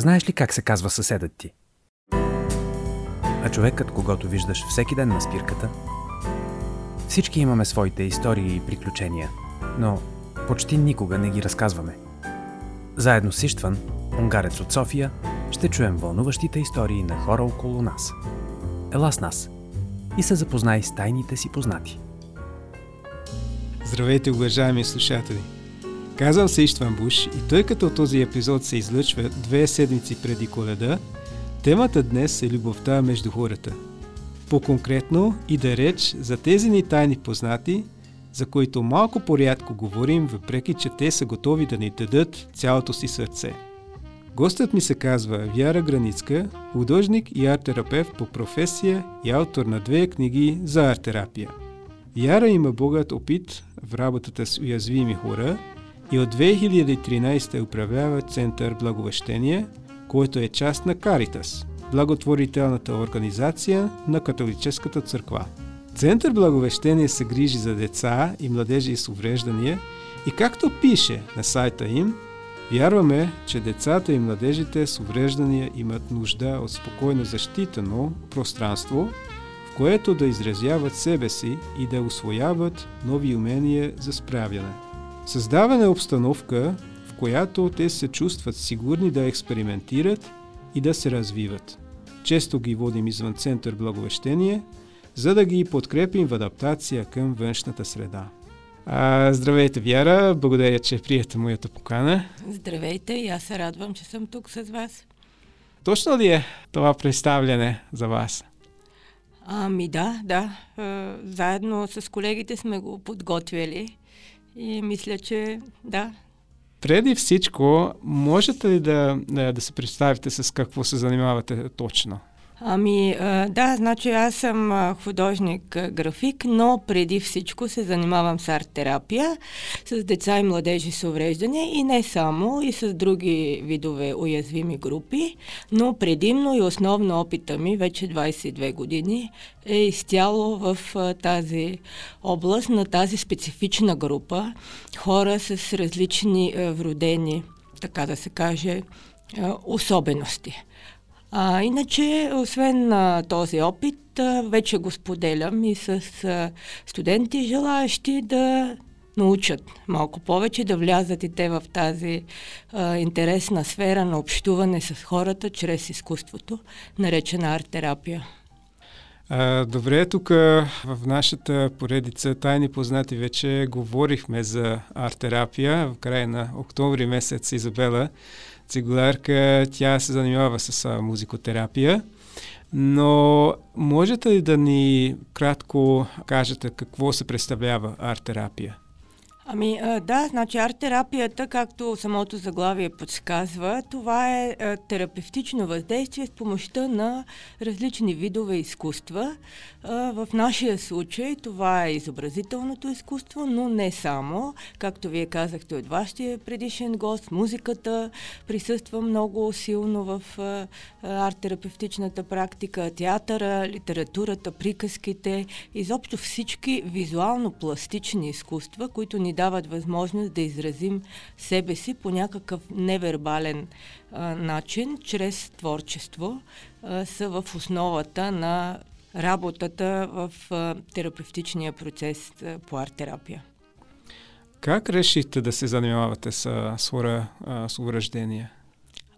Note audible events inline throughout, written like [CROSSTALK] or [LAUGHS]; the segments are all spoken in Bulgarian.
Знаеш ли как се казва съседът ти? А човекът, когато виждаш всеки ден на спирката? Всички имаме своите истории и приключения, но почти никога не ги разказваме. Заедно с Иштван, унгарец от София, ще чуем вълнуващите истории на хора около нас. Ела с нас и се запознай с тайните си познати. Здравейте, уважаеми слушатели! Казвам се Иштван Буш и тъй като този епизод се излъчва две седмици преди коледа, темата днес е любовта между хората. По-конкретно и да реч за тези ни тайни познати, за които малко порядко говорим, въпреки че те са готови да ни дадат цялото си сърце. Гостът ми се казва Вяра Границка, художник и арт-терапевт по професия и автор на две книги за арт-терапия. Вяра има богат опит в работата с уязвими хора и от 2013 управлява Център Благовещение, който е част на Каритас, благотворителната организация на католическата църква. Център Благовещение се грижи за деца и младежи с увреждания и както пише на сайта им, вярваме, че децата и младежите с увреждания имат нужда от спокойно защитено пространство, в което да изразяват себе си и да освояват нови умения за справяне. Създаване обстановка, в която те се чувстват сигурни да експериментират и да се развиват. Често ги водим извън център благовещение, за да ги подкрепим в адаптация към външната среда. А, здравейте, Вяра! Благодаря, че приете моята покана. Здравейте и аз се радвам, че съм тук с вас. Точно ли е това представляне за вас? Ами да, да. Заедно с колегите сме го подготвили и мисля, че да. Преди всичко, можете ли да, да, да се представите с какво се занимавате точно? Ами, да, значи аз съм художник-график, но преди всичко се занимавам с арт-терапия, с деца и младежи с увреждане и не само, и с други видове уязвими групи, но предимно и основно опита ми, вече 22 години, е изцяло в тази област на тази специфична група хора с различни вродени, така да се каже, особености. А, иначе, освен а, този опит, а, вече го споделям и с а, студенти, желаящи да научат малко повече, да влязат и те в тази а, интересна сфера на общуване с хората чрез изкуството, наречена арт-терапия. А, добре, тук в нашата поредица Тайни познати вече говорихме за арт-терапия в края на октомври месец Изабела цигуларка, тя се занимава с музикотерапия. Но можете ли да ни кратко кажете какво се представлява арт-терапия? Ами да, значи арт-терапията, както самото заглавие подсказва, това е терапевтично въздействие с помощта на различни видове изкуства. В нашия случай това е изобразителното изкуство, но не само. Както вие казахте от вашия предишен гост, музиката присъства много силно в арт-терапевтичната практика, театъра, литературата, приказките, изобщо всички визуално-пластични изкуства, които ни дават възможност да изразим себе си по някакъв невербален а, начин, чрез творчество, а, са в основата на работата в а, терапевтичния процес а, по арт-терапия. Как решихте да се занимавате с хора с увреждения?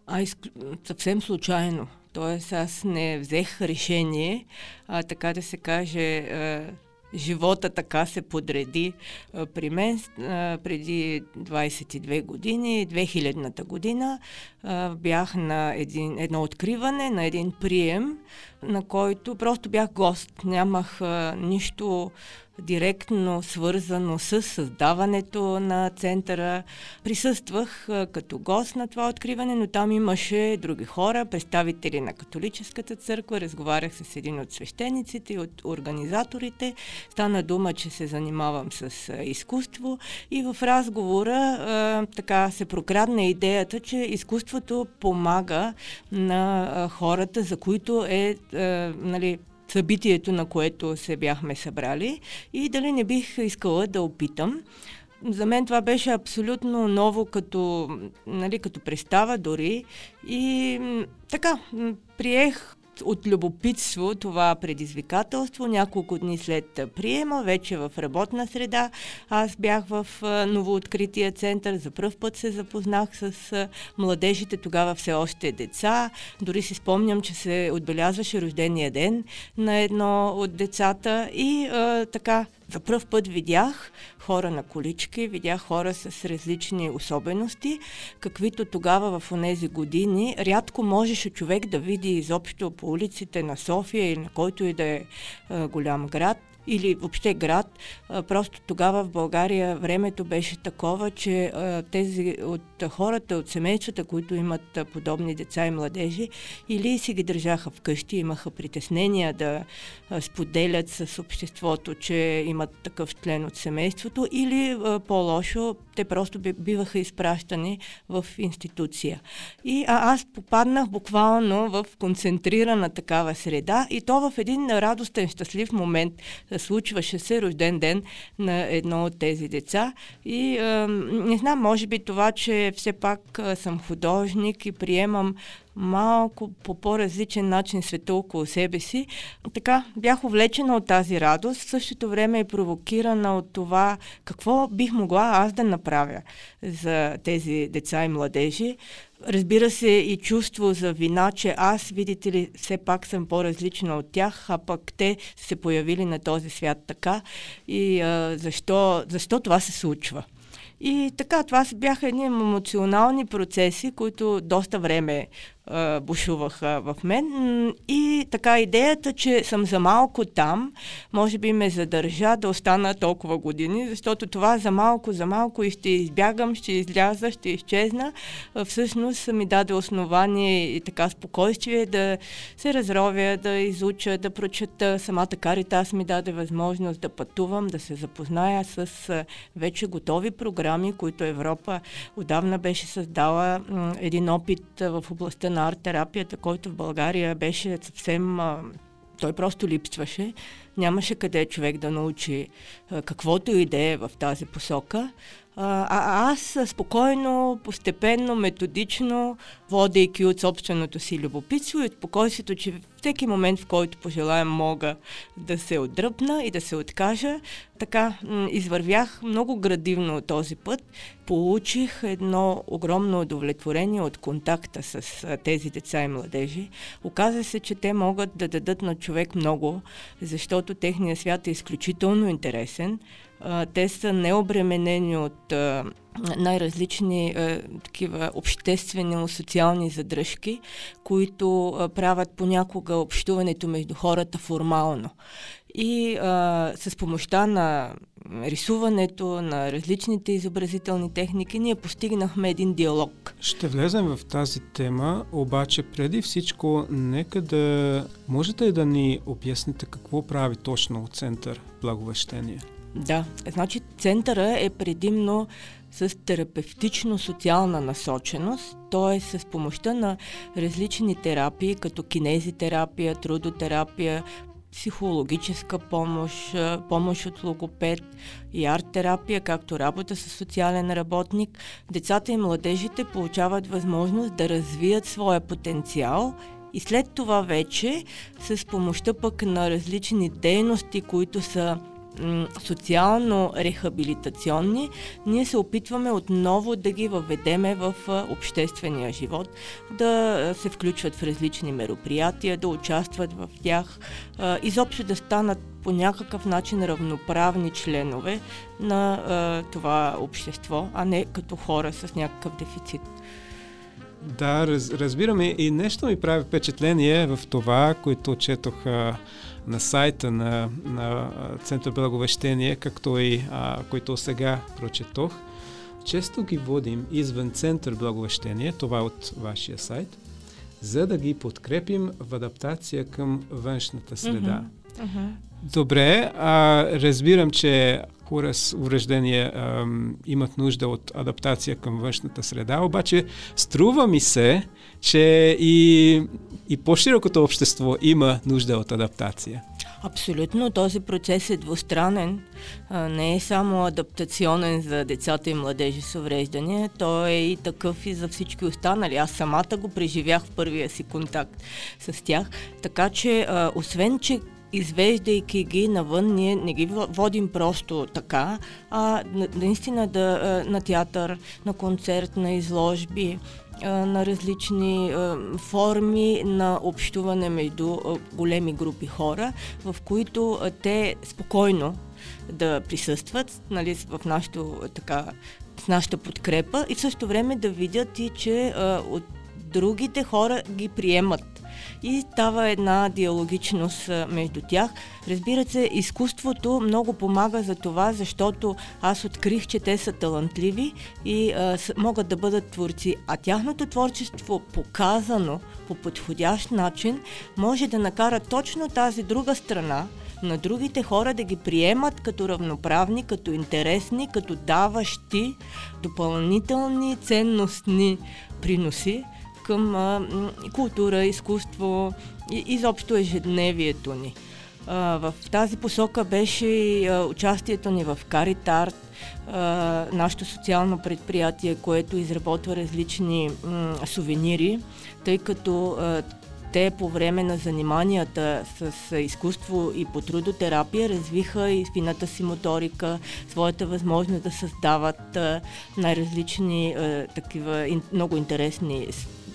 А, изк... съвсем случайно. Тоест аз не взех решение, а, така да се каже, а, живота така се подреди при мен преди 22 години, 2000-та година. Бях на един, едно откриване, на един прием, на който просто бях гост. Нямах а, нищо директно свързано с създаването на центъра. Присъствах а, като гост на това откриване, но там имаше други хора, представители на католическата църква, разговарях с един от свещениците и от организаторите. Стана дума, че се занимавам с а, изкуство и в разговора а, така се прокрадна идеята, че изкуството помага на а, хората, за които е а, нали, събитието, на което се бяхме събрали и дали не бих искала да опитам за мен това беше абсолютно ново като, нали, като представа дори. И така, приех от любопитство това предизвикателство. Няколко дни след приема, вече в работна среда, аз бях в новооткрития център. За първ път се запознах с младежите, тогава все още деца. Дори си спомням, че се отбелязваше рождения ден на едно от децата и а, така за първ път видях хора на колички, видях хора с различни особености, каквито тогава в тези години рядко можеше човек да види изобщо по улиците на София или на който и да е голям град или въобще град. Просто тогава в България времето беше такова, че тези от хората, от семействата, които имат подобни деца и младежи, или си ги държаха вкъщи, имаха притеснения да споделят с обществото, че имат такъв член от семейството, или по-лошо, те просто биваха изпращани в институция. И а, аз попаднах буквално в концентрирана такава среда и то в един радостен, щастлив момент случваше се рожден ден на едно от тези деца. И а, не знам, може би това, че все пак съм художник и приемам малко по по-различен начин света около себе си. Така, бях увлечена от тази радост, в същото време е провокирана от това какво бих могла аз да направя за тези деца и младежи. Разбира се и чувство за вина, че аз, видите ли, все пак съм по-различна от тях, а пък те се появили на този свят така. И а, защо, защо това се случва? И така, това бяха едни емоционални процеси, които доста време бушуваха в мен. И така идеята, че съм за малко там, може би ме задържа да остана толкова години, защото това за малко, за малко и ще избягам, ще изляза, ще изчезна, всъщност ми даде основание и така спокойствие да се разровя, да изуча, да прочета. Самата Каритас ми даде възможност да пътувам, да се запозная с вече готови програми, които Европа отдавна беше създала един опит в областта на арт-терапията, който в България беше съвсем... той просто липсваше. Нямаше къде човек да научи каквото и да е в тази посока. А, аз спокойно, постепенно, методично, водейки от собственото си любопитство и от спокойствието, че всеки момент, в който пожелаем, мога да се отдръпна и да се откажа, така извървях много градивно този път. Получих едно огромно удовлетворение от контакта с тези деца и младежи. Оказа се, че те могат да дадат на човек много, защото техният свят е изключително интересен те са необременени от най-различни а, такива обществени, социални задръжки, които а, правят понякога общуването между хората формално. И а, с помощта на рисуването, на различните изобразителни техники, ние постигнахме един диалог. Ще влезем в тази тема, обаче преди всичко, нека да можете да ни обясните какво прави точно Център Благовещение? Да, значи центъра е предимно с терапевтично-социална насоченост, т.е. с помощта на различни терапии, като кинезитерапия, трудотерапия, психологическа помощ, помощ от логопед и арт-терапия, както работа с социален работник, децата и младежите получават възможност да развият своя потенциал и след това вече с помощта пък на различни дейности, които са социално-рехабилитационни, ние се опитваме отново да ги въведеме в обществения живот, да се включват в различни мероприятия, да участват в тях, изобщо да станат по някакъв начин равноправни членове на това общество, а не като хора с някакъв дефицит. Да, раз, разбираме и нещо ми прави впечатление в това, което четох на сайта на, на Център Благовещение, както и а, които сега прочетох. Често ги водим извън Център Благовещение, това е от вашия сайт, за да ги подкрепим в адаптация към външната среда. Mm-hmm. Mm-hmm. Добре, а, разбирам, че хора с увреждания имат нужда от адаптация към външната среда, обаче струва ми се, че и, и по-широкото общество има нужда от адаптация. Абсолютно. Този процес е двустранен. Не е само адаптационен за децата и младежи с увреждания, той е и такъв и за всички останали. Аз самата го преживях в първия си контакт с тях. Така че, освен, че извеждайки ги навън, ние не ги водим просто така, а наистина да, на театър, на концерт, на изложби, на различни форми на общуване между големи групи хора, в които те спокойно да присъстват нали, в нашото, така, с нашата подкрепа и в същото време да видят и, че от другите хора ги приемат и става една диалогичност между тях. Разбира се, изкуството много помага за това, защото аз открих, че те са талантливи и а, с, могат да бъдат творци. А тяхното творчество, показано по подходящ начин, може да накара точно тази друга страна, на другите хора да ги приемат като равноправни, като интересни, като даващи допълнителни ценностни приноси към а, култура, изкуство и изобщо ежедневието ни. А, в тази посока беше и а, участието ни в Каритарт, нашето социално предприятие, което изработва различни м, сувенири, тъй като а, те по време на заниманията с изкуство и по трудотерапия развиха и фината си моторика, своята възможност да създават най-различни такива много интересни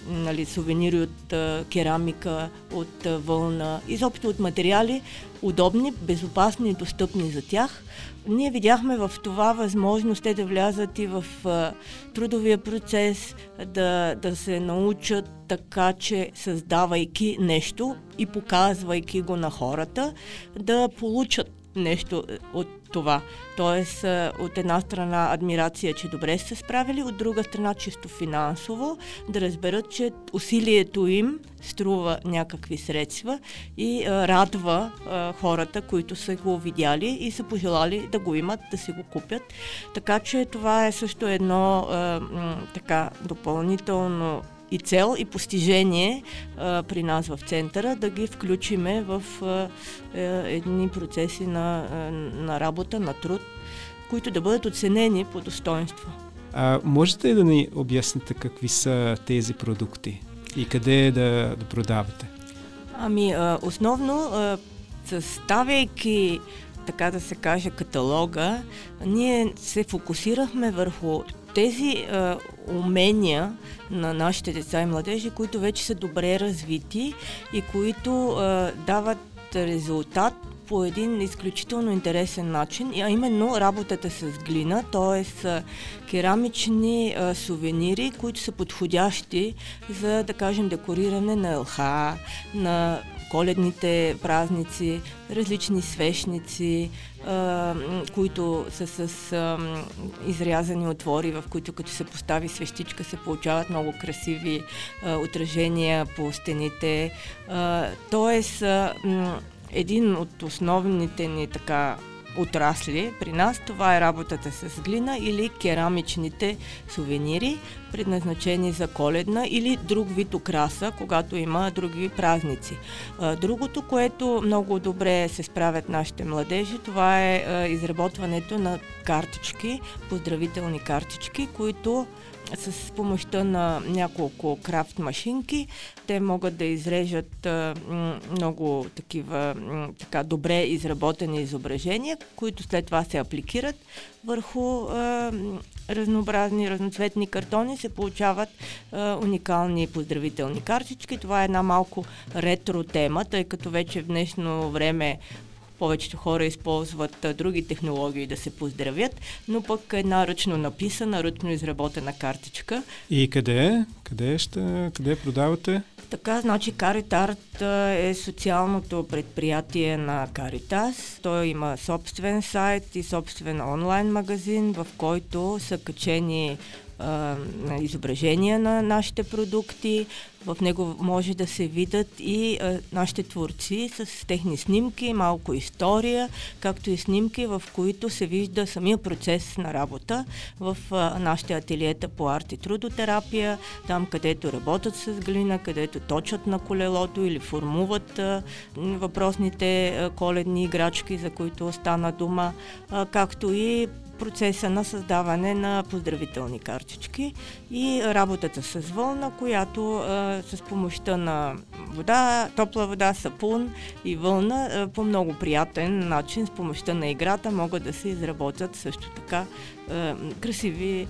нали, сувенири от а, керамика, от а, вълна, изобщо от материали, удобни, безопасни и достъпни за тях. Ние видяхме в това възможност те да влязат и в а, трудовия процес, да, да се научат така, че създавайки нещо и показвайки го на хората, да получат нещо е, от това. Тоест, е, от една страна адмирация, че добре са справили, от друга страна чисто финансово, да разберат, че усилието им струва някакви средства и е, радва хората, които са го видяли и са пожелали да го имат, да си го купят. Така че това е също едно така допълнително и цел и постижение а, при нас в центъра да ги включиме в а, е, едни процеси на, а, на работа, на труд, които да бъдат оценени по достоинство. А можете ли да ни обясните какви са тези продукти и къде да, да продавате? Ами, а, основно, а, съставяйки така да се каже, каталога, ние се фокусирахме върху тези а, умения на нашите деца и младежи, които вече са добре развити и които а, дават резултат по един изключително интересен начин, а именно работата с глина, т.е. керамични а, сувенири, които са подходящи за, да кажем, декориране на ЛХ, на коледните празници, различни свещници, а, които са с а, изрязани отвори, в които като се постави свещичка се получават много красиви а, отражения по стените. А, тоест, а, един от основните ни така отрасли при нас, това е работата с глина или керамичните сувенири, предназначени за коледна или друг вид украса, когато има други празници. Другото, което много добре се справят нашите младежи, това е изработването на картички, поздравителни картички, които с помощта на няколко крафт машинки те могат да изрежат много такива така добре изработени изображения, които след това се апликират върху разнообразни разноцветни картони, се получават уникални поздравителни картички. Това е една малко ретро тема, тъй като вече в днешно време повечето хора използват а, други технологии да се поздравят, но пък една ръчно написана, ръчно изработена картичка. И къде? Къде ще, къде продавате? Така, значи Каритарт е социалното предприятие на Каритас. Той има собствен сайт и собствен онлайн магазин, в който са качени а, изображения на нашите продукти. В него може да се видят и а, нашите творци с техни снимки, малко история, както и снимки, в които се вижда самия процес на работа в а, нашите ателиета по арт и трудотерапия, там където работят с глина, където точат на колелото или формуват а, въпросните а, коледни играчки, за които остана дума, а, както и процеса на създаване на поздравителни картички и работата с вълна, която а, с помощта на вода, топла вода, сапун и вълна а, по много приятен начин с помощта на играта могат да се изработят също така а, красиви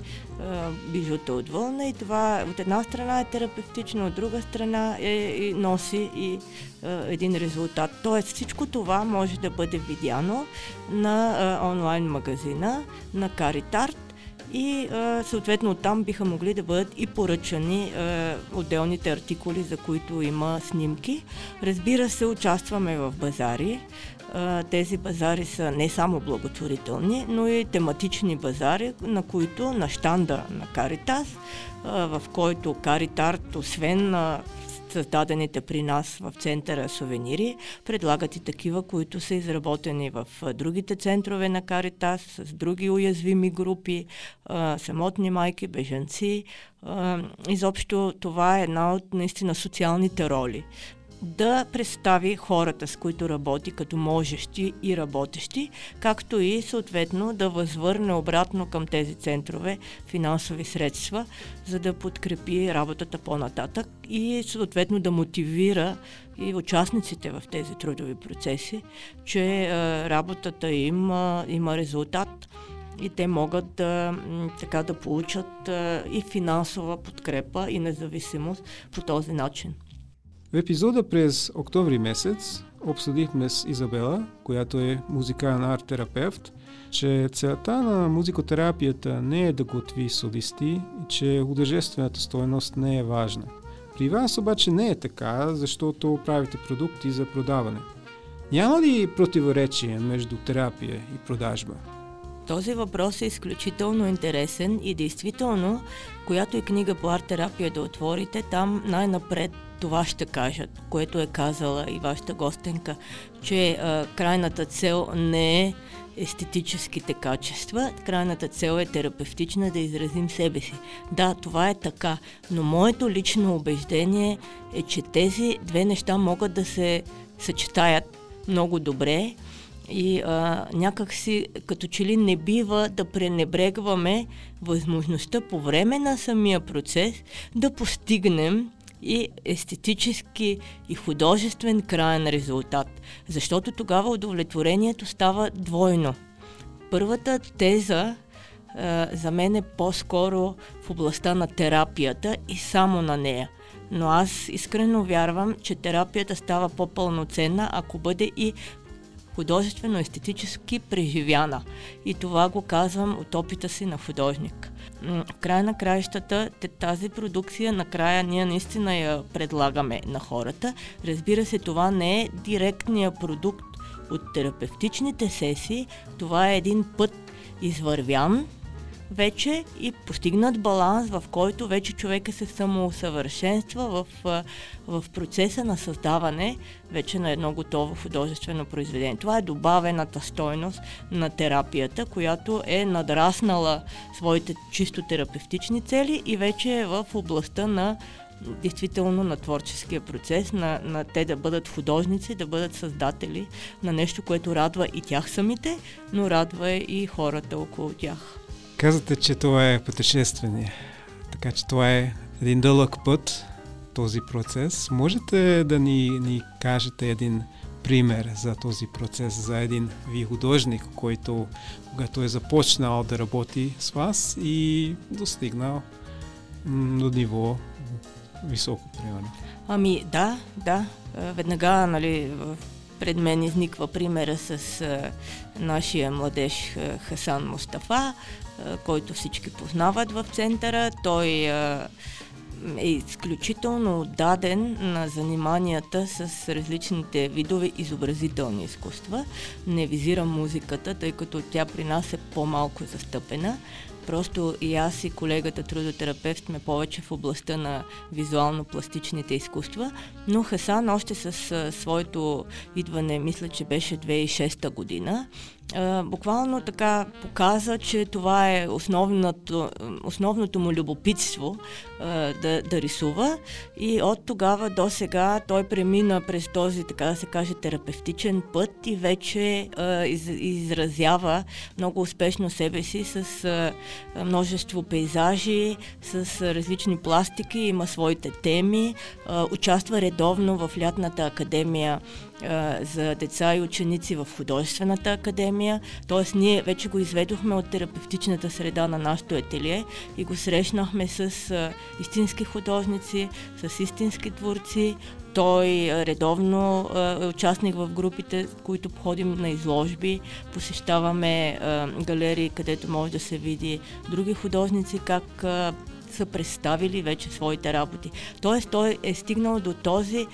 бижута от вълна и това от една страна е терапевтично, от друга страна е, и носи и а, един резултат. Тоест всичко това може да бъде видяно на а, онлайн магазина на Каритарт и а, съответно там биха могли да бъдат и поръчани а, отделните артикули, за които има снимки. Разбира се, участваме в базари. Тези базари са не само благотворителни, но и тематични базари, на които на щанда на Каритас, в който Каритарт, освен на създадените при нас в центъра сувенири, предлагат и такива, които са изработени в другите центрове на Каритас, с други уязвими групи, самотни майки, бежанци. Изобщо това е една от наистина социалните роли да представи хората, с които работи, като можещи и работещи, както и съответно да възвърне обратно към тези центрове финансови средства, за да подкрепи работата по-нататък и съответно да мотивира и участниците в тези трудови процеси, че е, работата им е, има резултат и те могат да, така, да получат е, и финансова подкрепа и независимост по този начин. В епизода през октомври месец обсъдихме с Изабела, която е музикален арт-терапевт, че целта на музикотерапията не е да готви солисти и че художествената стоеност не е важна. При вас обаче не е така, защото правите продукти за продаване. Няма ли противоречие между терапия и продажба? Този въпрос е изключително интересен и действително, която и книга по арт-терапия да отворите, там най-напред това ще кажат, което е казала и вашата гостенка, че а, крайната цел не е естетическите качества, крайната цел е терапевтична да изразим себе си. Да, това е така, но моето лично убеждение е, че тези две неща могат да се съчетаят много добре и а, някак си като че ли не бива да пренебрегваме възможността по време на самия процес да постигнем и естетически и художествен краен резултат, защото тогава удовлетворението става двойно. Първата теза а, за мен е по-скоро в областта на терапията и само на нея. Но аз искрено вярвам, че терапията става по-пълноценна, ако бъде и художествено-естетически преживяна. И това го казвам от опита си на художник. В края на краищата тази продукция накрая ние наистина я предлагаме на хората. Разбира се, това не е директния продукт от терапевтичните сесии, това е един път извървян, вече и постигнат баланс, в който вече човека се самоусъвършенства в, в процеса на създаване вече на едно готово художествено произведение. Това е добавената стойност на терапията, която е надраснала своите чисто терапевтични цели и вече е в областта на действително на творческия процес, на, на те да бъдат художници, да бъдат създатели на нещо, което радва и тях самите, но радва и хората около тях. Казвате, че това е пътешествение, така че това е един дълъг път, този процес. Можете да ни, ни кажете един пример за този процес, за един ви художник, който когато е започнал да работи с вас и достигнал до ниво високо, примерно? Ами да, да. Веднага, нали, пред мен изниква примера с а, нашия младеж Хасан Мустафа, който всички познават в центъра. Той е изключително отдаден на заниманията с различните видове изобразителни изкуства. Не визирам музиката, тъй като тя при нас е по-малко застъпена, Просто и аз и колегата трудотерапевт сме повече в областта на визуално-пластичните изкуства, но Хасан още с своето идване, мисля, че беше 2006 година, буквално така показа, че това е основното, основното му любопитство да, да рисува. И от тогава до сега той премина през този, така да се каже, терапевтичен път и вече из, изразява много успешно себе си с множество пейзажи, с различни пластики, има своите теми, участва редовно в лятната академия за деца и ученици в художествената академия. Тоест ние вече го изведохме от терапевтичната среда на нашото етелие и го срещнахме с истински художници, с истински творци. Той редовно е участник в групите, които ходим на изложби, посещаваме галерии, където може да се види други художници, как са представили вече своите работи. Тоест той е стигнал до този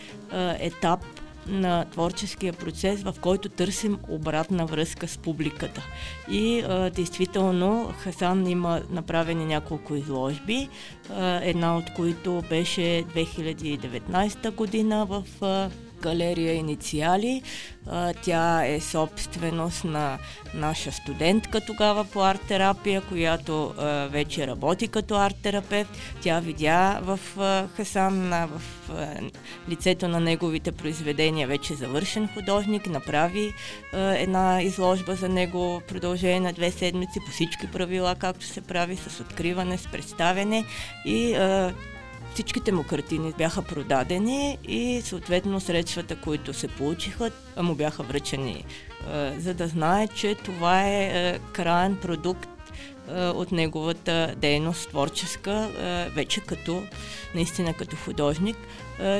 етап на творческия процес, в който търсим обратна връзка с публиката. И а, действително Хасан има направени няколко изложби, а, една от които беше 2019 година в а, галерия Инициали. Тя е собственост на наша студентка тогава по арт-терапия, която вече работи като арт-терапевт. Тя видя в Хасан, в лицето на неговите произведения, вече завършен художник, направи една изложба за него продължение на две седмици по всички правила, както се прави, с откриване, с представяне и Всичките му картини бяха продадени и съответно средствата, които се получиха, му бяха връчени, за да знае, че това е краен продукт от неговата дейност творческа, вече като, наистина като художник.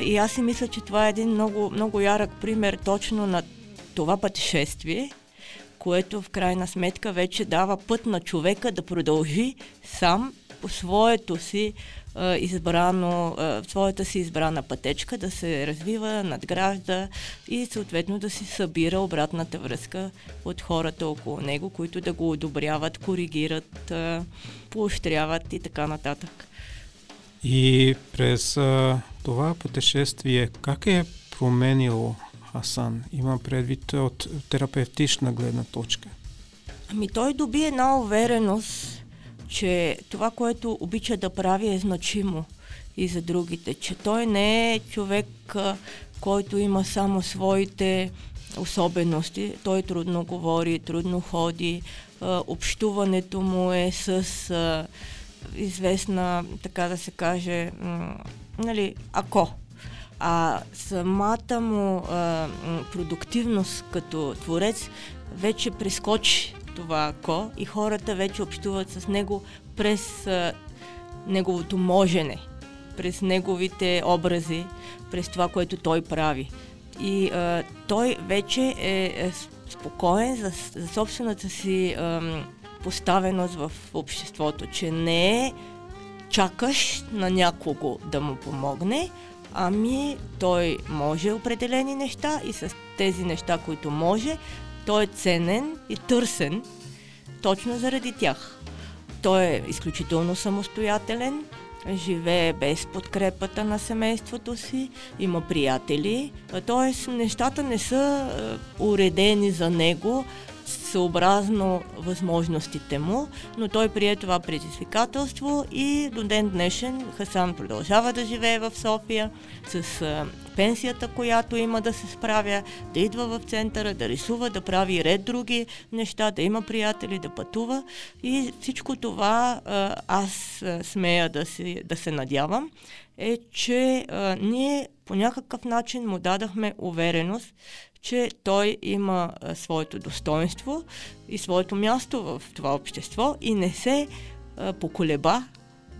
И аз си мисля, че това е един много, много ярък пример точно на това пътешествие, което в крайна сметка вече дава път на човека да продължи сам по своето си избрано, своята си избрана пътечка, да се развива, надгражда и съответно да си събира обратната връзка от хората около него, които да го одобряват, коригират, поощряват и така нататък. И през а, това пътешествие, как е променило Асан? Има предвид от терапевтична гледна точка. Ами той доби една увереност че това, което обича да прави е значимо и за другите, че той не е човек, който има само своите особености. Той трудно говори, трудно ходи, общуването му е с известна, така да се каже, нали, ако. А самата му продуктивност като творец вече прескочи това ако и хората вече общуват с него през а, неговото можене, през неговите образи, през това, което той прави. И а, той вече е, е спокоен за, за собствената си а, поставеност в обществото, че не е чакаш на някого да му помогне, ами той може определени неща и с тези неща, които може, той е ценен и търсен точно заради тях. Той е изключително самостоятелен, живее без подкрепата на семейството си, има приятели, т.е. нещата не са уредени за него, съобразно възможностите му, но той прие това предизвикателство и до ден днешен Хасан продължава да живее в София с а, пенсията, която има да се справя, да идва в центъра, да рисува, да прави ред други неща, да има приятели, да пътува. И всичко това а, аз смея да, си, да се надявам, е, че а, ние по някакъв начин му дадахме увереност, че той има своето достоинство и своето място в това общество и не се поколеба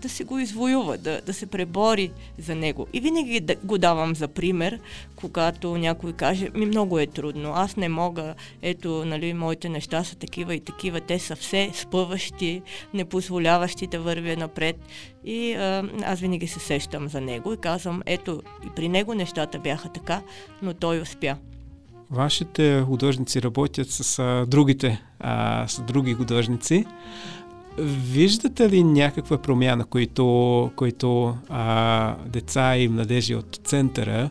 да се го извоюва, да, да се пребори за него. И винаги го давам за пример, когато някой каже, ми много е трудно, аз не мога, ето, нали, моите неща са такива и такива, те са все спъващи, не позволяващи да вървя напред. И а, аз винаги се сещам за него и казвам, ето, и при него нещата бяха така, но той успя. Вашите художници работят с а, другите, а, с други художници. Виждате ли някаква промяна, които, които а, деца и младежи от центъра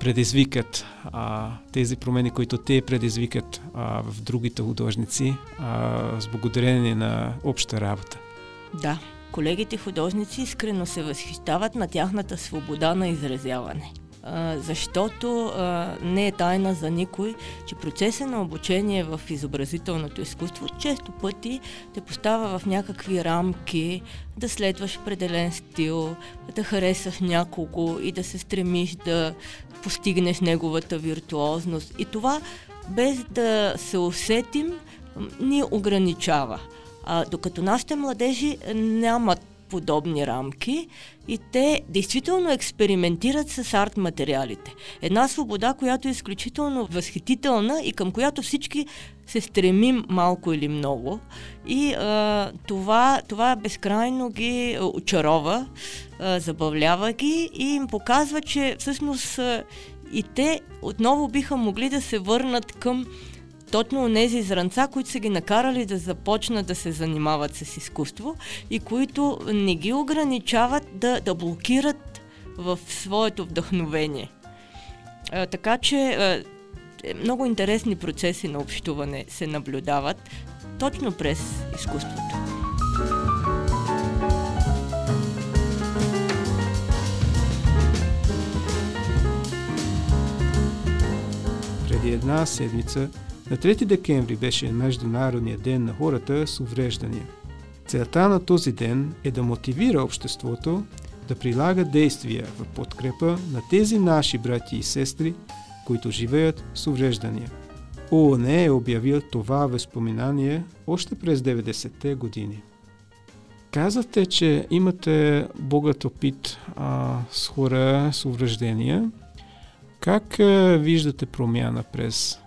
предизвикат а, тези промени, които те предизвикат а, в другите художници а, с благодарение на обща работа? Да, колегите художници искрено се възхищават на тяхната свобода на изразяване защото не е тайна за никой, че процесът на обучение в изобразителното изкуство често пъти те поставя в някакви рамки да следваш определен стил, да харесаш някого и да се стремиш да постигнеш неговата виртуозност. И това, без да се усетим, ни ограничава. А, докато нашите младежи нямат подобни рамки и те действително експериментират с арт материалите. Една свобода, която е изключително възхитителна и към която всички се стремим малко или много. И а, това, това безкрайно ги очарова, а, забавлява ги и им показва, че всъщност а, и те отново биха могли да се върнат към точно тези зранца, които са ги накарали да започнат да се занимават с изкуство и които не ги ограничават да, да блокират в своето вдъхновение. А, така че а, е, много интересни процеси на общуване се наблюдават точно през изкуството. Преди една седмица на 3 декември беше Международният ден на хората с увреждания. Целта на този ден е да мотивира обществото да прилага действия в подкрепа на тези наши брати и сестри, които живеят с увреждания. ООН е обявил това възпоминание още през 90-те години. Казахте, че имате богат опит а, с хора с увреждания. Как а, виждате промяна през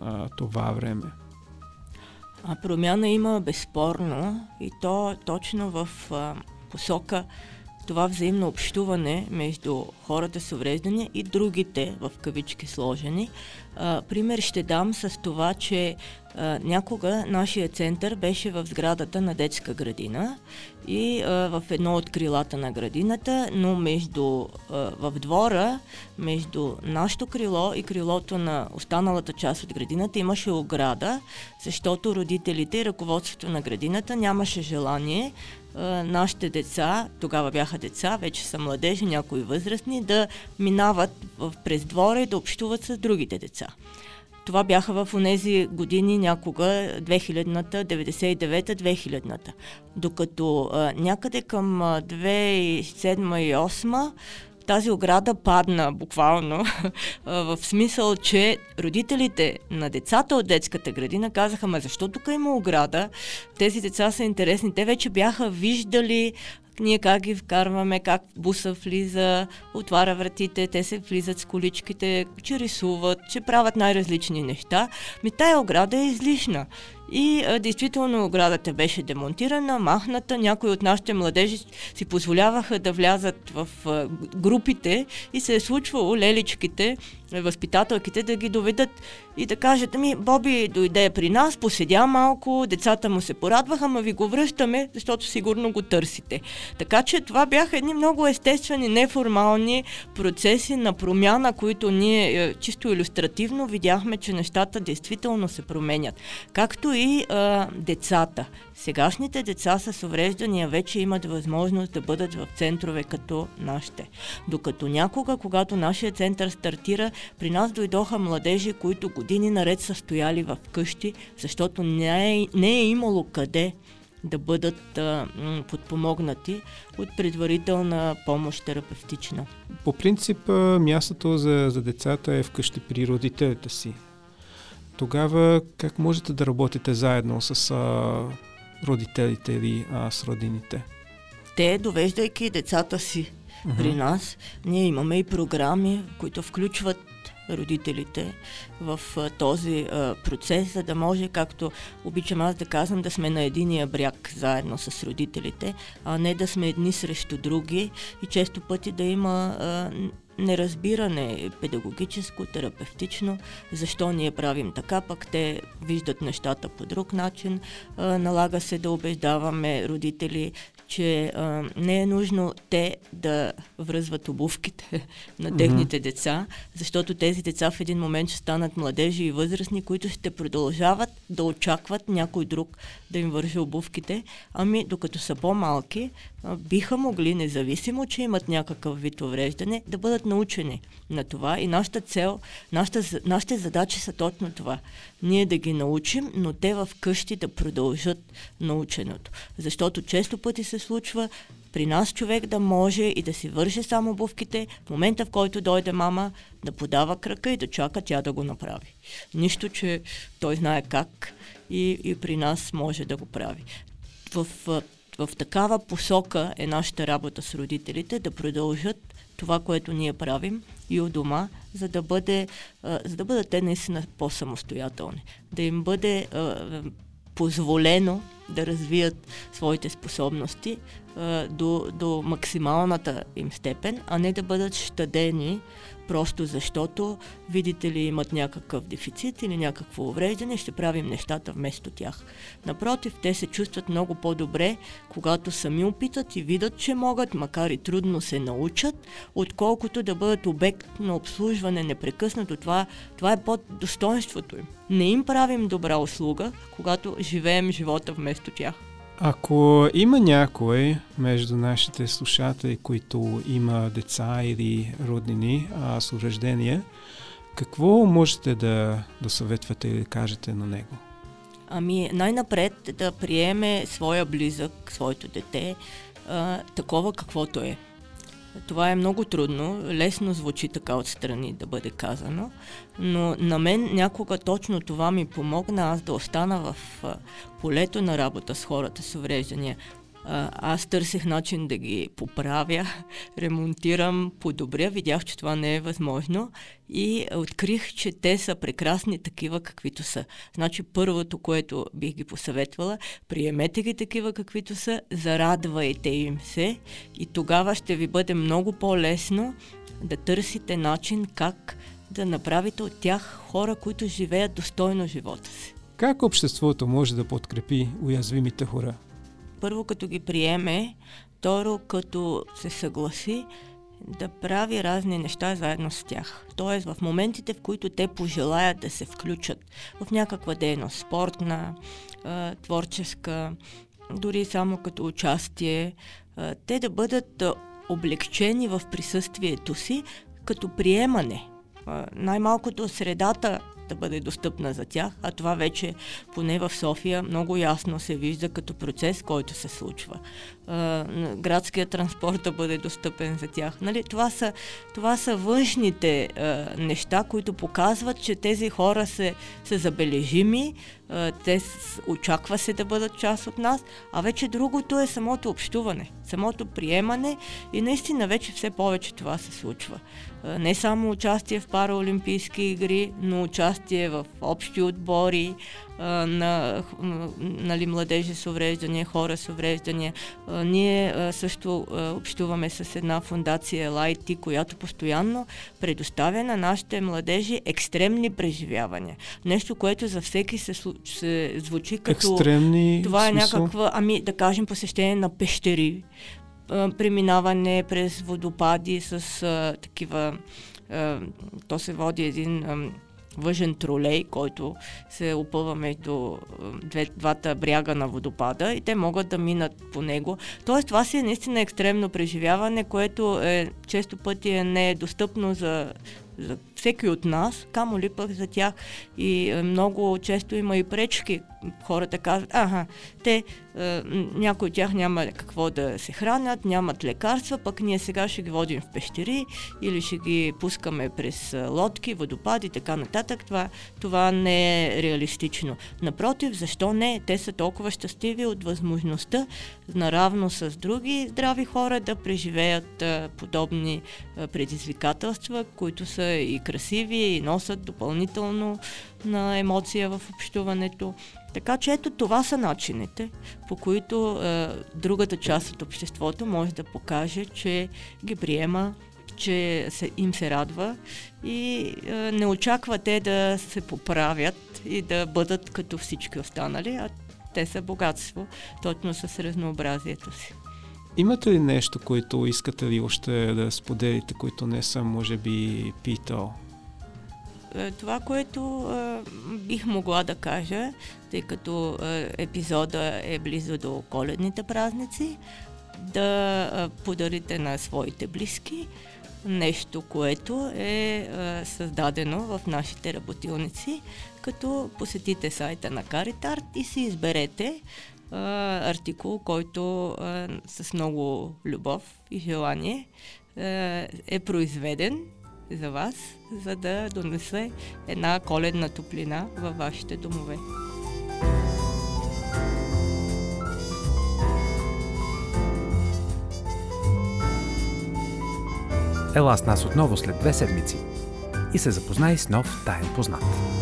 а, това време? А промяна има безспорно и то точно в а, посока това взаимно общуване между хората с увреждания и другите, в кавички сложени. А, пример ще дам с това, че някога нашия център беше в сградата на детска градина и а, в едно от крилата на градината, но между, а, в двора, между нашето крило и крилото на останалата част от градината имаше ограда, защото родителите и ръководството на градината нямаше желание нашите деца, тогава бяха деца, вече са младежи, някои възрастни, да минават през двора и да общуват с другите деца. Това бяха в тези години някога 2000-та, 99-та, 2000-та. Докато а, някъде към 2007 и 2008 тази ограда падна буквално, [LAUGHS] в смисъл, че родителите на децата от детската градина казаха, ма защо тук има ограда? Тези деца са интересни. Те вече бяха виждали ние как ги вкарваме, как буса влиза, отваря вратите, те се влизат с количките, че рисуват, че правят най-различни неща. Ми тая ограда е излишна. И а, действително оградата беше демонтирана, махната. Някои от нашите младежи си позволяваха да влязат в а, групите и се е случвало леличките, възпитателките да ги доведат и да кажат, ми, Боби дойде при нас, поседя малко, децата му се порадваха, ма ви го връщаме, защото сигурно го търсите. Така че това бяха едни много естествени, неформални процеси на промяна, които ние е, чисто иллюстративно видяхме, че нещата действително се променят. Както и а, децата. Сегашните деца с увреждания вече имат възможност да бъдат в центрове като нашите. Докато някога, когато нашия център стартира, при нас дойдоха младежи, които години наред са стояли в къщи, защото не е, не е имало къде да бъдат а, м, подпомогнати от предварителна помощ терапевтична. По принцип, мястото за, за децата е вкъщи при родителите си. Тогава как можете да работите заедно с а, родителите или а, с родините? Те, довеждайки децата си uh-huh. при нас, ние имаме и програми, които включват родителите в този процес, за да може, както обичам аз да казвам, да сме на единия бряг заедно с родителите, а не да сме едни срещу други и често пъти да има неразбиране педагогическо, терапевтично, защо ние правим така, пък те виждат нещата по друг начин. Налага се да убеждаваме родители, че а, не е нужно те да връзват обувките [LAUGHS] на техните mm-hmm. деца, защото тези деца в един момент ще станат младежи и възрастни, които ще продължават да очакват някой друг да им върже обувките, ами докато са по-малки, биха могли, независимо, че имат някакъв вид увреждане, да бъдат научени на това и нашата цел, нашата, нашите задачи са точно това. Ние да ги научим, но те в къщи да продължат наученото. Защото често пъти се случва при нас човек да може и да си върши само обувките, в момента в който дойде мама, да подава крака и да чака тя да го направи. Нищо, че той знае как и, и при нас може да го прави. В, в, такава посока е нашата работа с родителите да продължат това, което ние правим и у дома, за да, бъде, за да бъдат те наистина по-самостоятелни. Да им бъде позволено да развият своите способности до, до максималната им степен, а не да бъдат щадени просто защото, видите ли, имат някакъв дефицит или някакво увреждане, ще правим нещата вместо тях. Напротив, те се чувстват много по-добре, когато сами опитат и видят, че могат, макар и трудно се научат, отколкото да бъдат обект на обслужване непрекъснато. Това, това е под достоинството им. Не им правим добра услуга, когато живеем живота вместо тях. Ако има някой между нашите слушатели, които има деца или роднини а, с увреждения, какво можете да, да съветвате или да кажете на него? Ами най-напред да приеме своя близък, своето дете, а, такова каквото е. Това е много трудно, лесно звучи така отстрани да бъде казано, но на мен някога точно това ми помогна аз да остана в полето на работа с хората с увреждания аз търсих начин да ги поправя, [LAUGHS] ремонтирам, подобря. Видях, че това не е възможно и открих, че те са прекрасни такива, каквито са. Значи първото, което бих ги посъветвала, приемете ги такива, каквито са, зарадвайте им се и тогава ще ви бъде много по-лесно да търсите начин как да направите от тях хора, които живеят достойно живота си. Как обществото може да подкрепи уязвимите хора? Първо като ги приеме, второ като се съгласи да прави разни неща заедно с тях. Тоест в моментите, в които те пожелаят да се включат в някаква дейност, спортна, творческа, дори само като участие, те да бъдат облегчени в присъствието си като приемане. Най-малкото средата да бъде достъпна за тях, а това вече поне в София много ясно се вижда като процес, който се случва. Градския транспорт да бъде достъпен за тях. Нали? Това, са, това са външните неща, които показват, че тези хора са, са забележими, те очаква се да бъдат част от нас, а вече другото е самото общуване, самото приемане и наистина вече все повече това се случва. Не само участие в параолимпийски игри, но участие в общи отбори, на нали, младежи с увреждания, хора с увреждания. Ние също общуваме с една фундация LIT, която постоянно предоставя на нашите младежи екстремни преживявания. Нещо, което за всеки се, се звучи като... Екстремни Това е някаква, ами да кажем, посещение на пещери, преминаване през водопади с а, такива... А, то се води един... А, въжен тролей, който се опъва между две, двата бряга на водопада и те могат да минат по него. Тоест това си е наистина екстремно преживяване, което е, често пъти е недостъпно за за всеки от нас, камо ли пък за тях. И е, много често има и пречки. Хората казват, ага, те, е, някои от тях няма какво да се хранят, нямат лекарства, пък ние сега ще ги водим в пещери или ще ги пускаме през е, лодки, водопади и така нататък. Това, това не е реалистично. Напротив, защо не? Те са толкова щастливи от възможността наравно с други здрави хора да преживеят е, подобни е, предизвикателства, които са и красиви и носят допълнително на емоция в общуването. Така че ето това са начините, по които е, другата част от обществото може да покаже, че ги приема, че се, им се радва и е, не очаква те да се поправят и да бъдат като всички останали, а те са богатство, точно с разнообразието си. Имате ли нещо, което искате ли още да споделите, което не съм, може би, питал? Е, това, което е, бих могла да кажа, тъй като е, епизода е близо до коледните празници, да е, подарите на своите близки нещо, което е, е създадено в нашите работилници, като посетите сайта на Каритарт и си изберете артикул, който е, с много любов и желание е, е произведен за вас, за да донесе една коледна топлина във вашите домове. Ела с нас отново след две седмици и се запознай с нов таен познат.